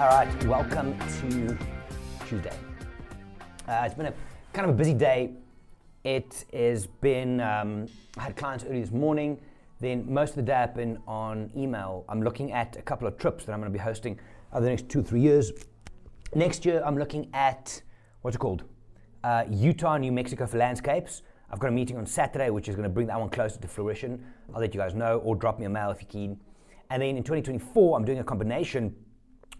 All right, welcome to Tuesday. Uh, it's been a kind of a busy day. It has been, um, I had clients early this morning. Then most of the day I've been on email. I'm looking at a couple of trips that I'm going to be hosting over the next two, three years. Next year, I'm looking at what's it called? Uh, Utah, New Mexico for landscapes. I've got a meeting on Saturday, which is going to bring that one closer to fruition. I'll let you guys know, or drop me a mail if you're keen. And then in 2024, I'm doing a combination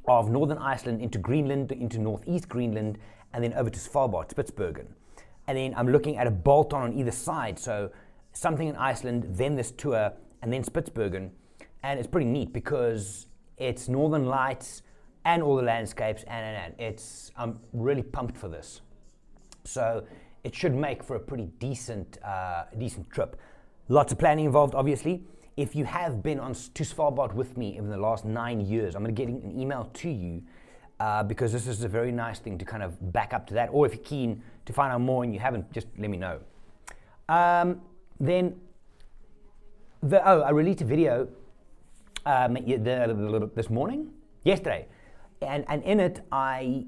of northern Iceland into Greenland, into northeast Greenland, and then over to Svalbard, Spitsbergen. And then I'm looking at a bolt on on either side. So something in Iceland, then this tour, and then Spitsbergen. And it's pretty neat because it's northern lights and all the landscapes, and, and, and. It's, I'm really pumped for this. So it should make for a pretty decent, uh, decent trip. Lots of planning involved, obviously. If you have been on to Svalbard with me in the last nine years, I'm going to get an email to you uh, because this is a very nice thing to kind of back up to that. Or if you're keen to find out more and you haven't, just let me know. Um, then, the, oh, I released a video um, the, this morning, yesterday, and, and in it I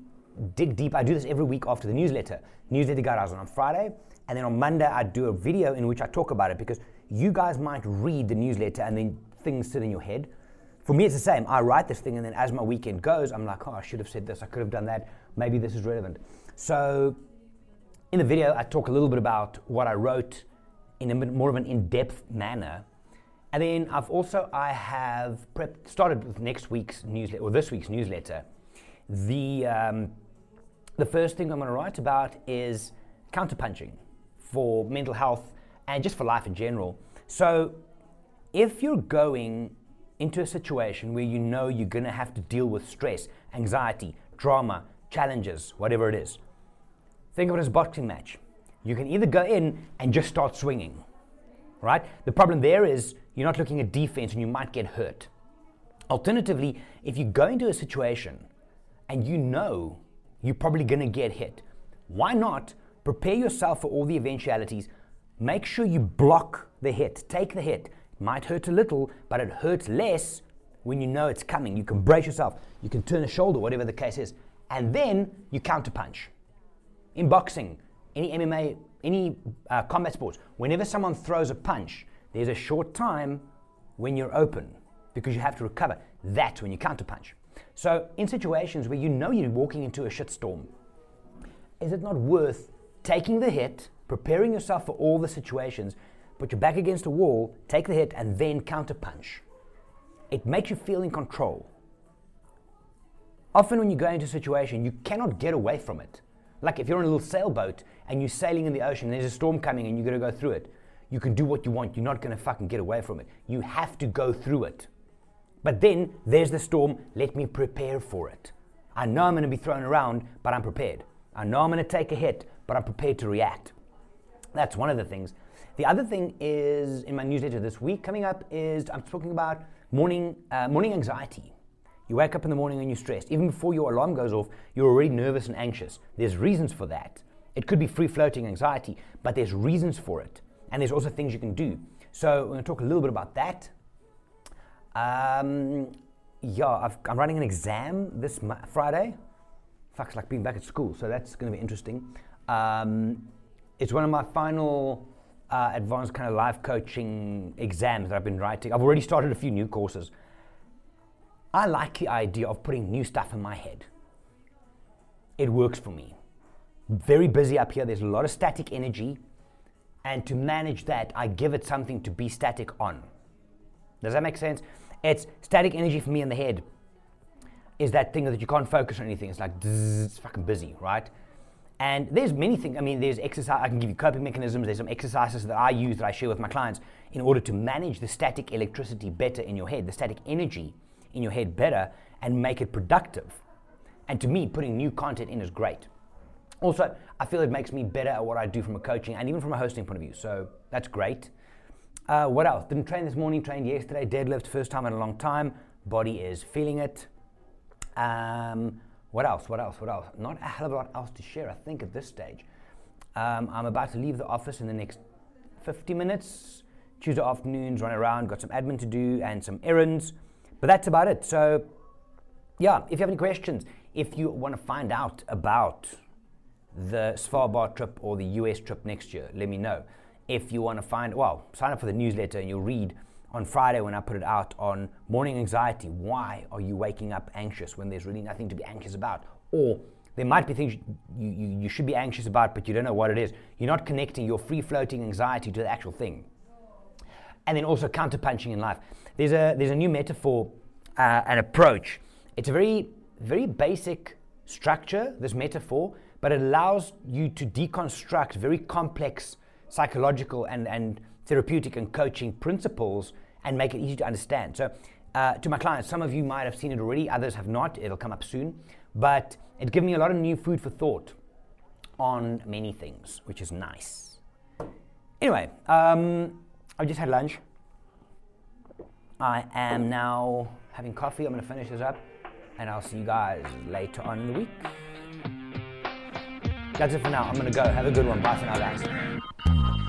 dig deep. I do this every week after the newsletter. Newsletter out on Friday, and then on Monday I do a video in which I talk about it because you guys might read the newsletter and then things sit in your head. For me, it's the same. I write this thing, and then as my weekend goes, I'm like, oh, I should have said this, I could have done that, maybe this is relevant. So, in the video, I talk a little bit about what I wrote in a bit more of an in depth manner. And then I've also I have prepped, started with next week's newsletter or this week's newsletter. The um, the first thing I'm going to write about is counterpunching for mental health and just for life in general. So, if you're going into a situation where you know you're going to have to deal with stress, anxiety, drama, challenges, whatever it is, think of it as a boxing match. You can either go in and just start swinging, right? The problem there is you're not looking at defense and you might get hurt. Alternatively, if you go into a situation and you know you're probably going to get hit, why not prepare yourself for all the eventualities? Make sure you block the hit, take the hit. It might hurt a little, but it hurts less when you know it's coming. You can brace yourself, you can turn a shoulder, whatever the case is, and then you counterpunch. In boxing, any MMA, any uh, combat sports, whenever someone throws a punch, there's a short time when you're open because you have to recover. That's when you counterpunch. So, in situations where you know you're walking into a shitstorm, is it not worth taking the hit, preparing yourself for all the situations, put your back against a wall, take the hit, and then counterpunch? It makes you feel in control. Often, when you go into a situation, you cannot get away from it. Like if you're on a little sailboat and you're sailing in the ocean, and there's a storm coming and you're going to go through it. You can do what you want. You're not going to fucking get away from it. You have to go through it. But then there's the storm. Let me prepare for it. I know I'm going to be thrown around, but I'm prepared. I know I'm going to take a hit, but I'm prepared to react. That's one of the things. The other thing is in my newsletter this week coming up is I'm talking about morning uh, morning anxiety. You wake up in the morning and you're stressed. Even before your alarm goes off, you're already nervous and anxious. There's reasons for that. It could be free floating anxiety, but there's reasons for it. And there's also things you can do. So, we're going to talk a little bit about that. Um, yeah, i am running an exam this Friday. Fuck's like being back at school, so that's going to be interesting. Um, it's one of my final uh, advanced kind of life coaching exams that I've been writing. I've already started a few new courses. I like the idea of putting new stuff in my head. It works for me. Very busy up here, there's a lot of static energy, and to manage that, I give it something to be static on. Does that make sense? It's static energy for me in the head is that thing that you can't focus on anything. It's like, it's fucking busy, right? And there's many things. I mean, there's exercise. I can give you coping mechanisms. There's some exercises that I use that I share with my clients in order to manage the static electricity better in your head, the static energy in your head better and make it productive. And to me, putting new content in is great. Also, I feel it makes me better at what I do from a coaching and even from a hosting point of view. So that's great. Uh, what else? Didn't train this morning, trained yesterday, deadlift, first time in a long time. Body is feeling it. Um, what else? What else? What else? Not a hell of a lot else to share, I think, at this stage. Um, I'm about to leave the office in the next 50 minutes. Tuesday afternoons, run around, got some admin to do and some errands. But that's about it. So yeah, if you have any questions, if you want to find out about the Svalbard trip or the US trip next year, let me know. If you want to find, well, sign up for the newsletter and you'll read on Friday when I put it out on morning anxiety. Why are you waking up anxious when there's really nothing to be anxious about? Or there might be things you, you, you should be anxious about, but you don't know what it is. You're not connecting your free floating anxiety to the actual thing. And then also counterpunching in life. There's a, there's a new metaphor, uh, an approach. It's a very, very basic structure, this metaphor, but it allows you to deconstruct very complex psychological and, and therapeutic and coaching principles and make it easy to understand. So, uh, to my clients, some of you might have seen it already, others have not. It'll come up soon. But it gave me a lot of new food for thought on many things, which is nice. Anyway, um, I just had lunch. I am now having coffee. I'm going to finish this up, and I'll see you guys later on in the week. That's it for now. I'm going to go. Have a good one. Bye for now, guys.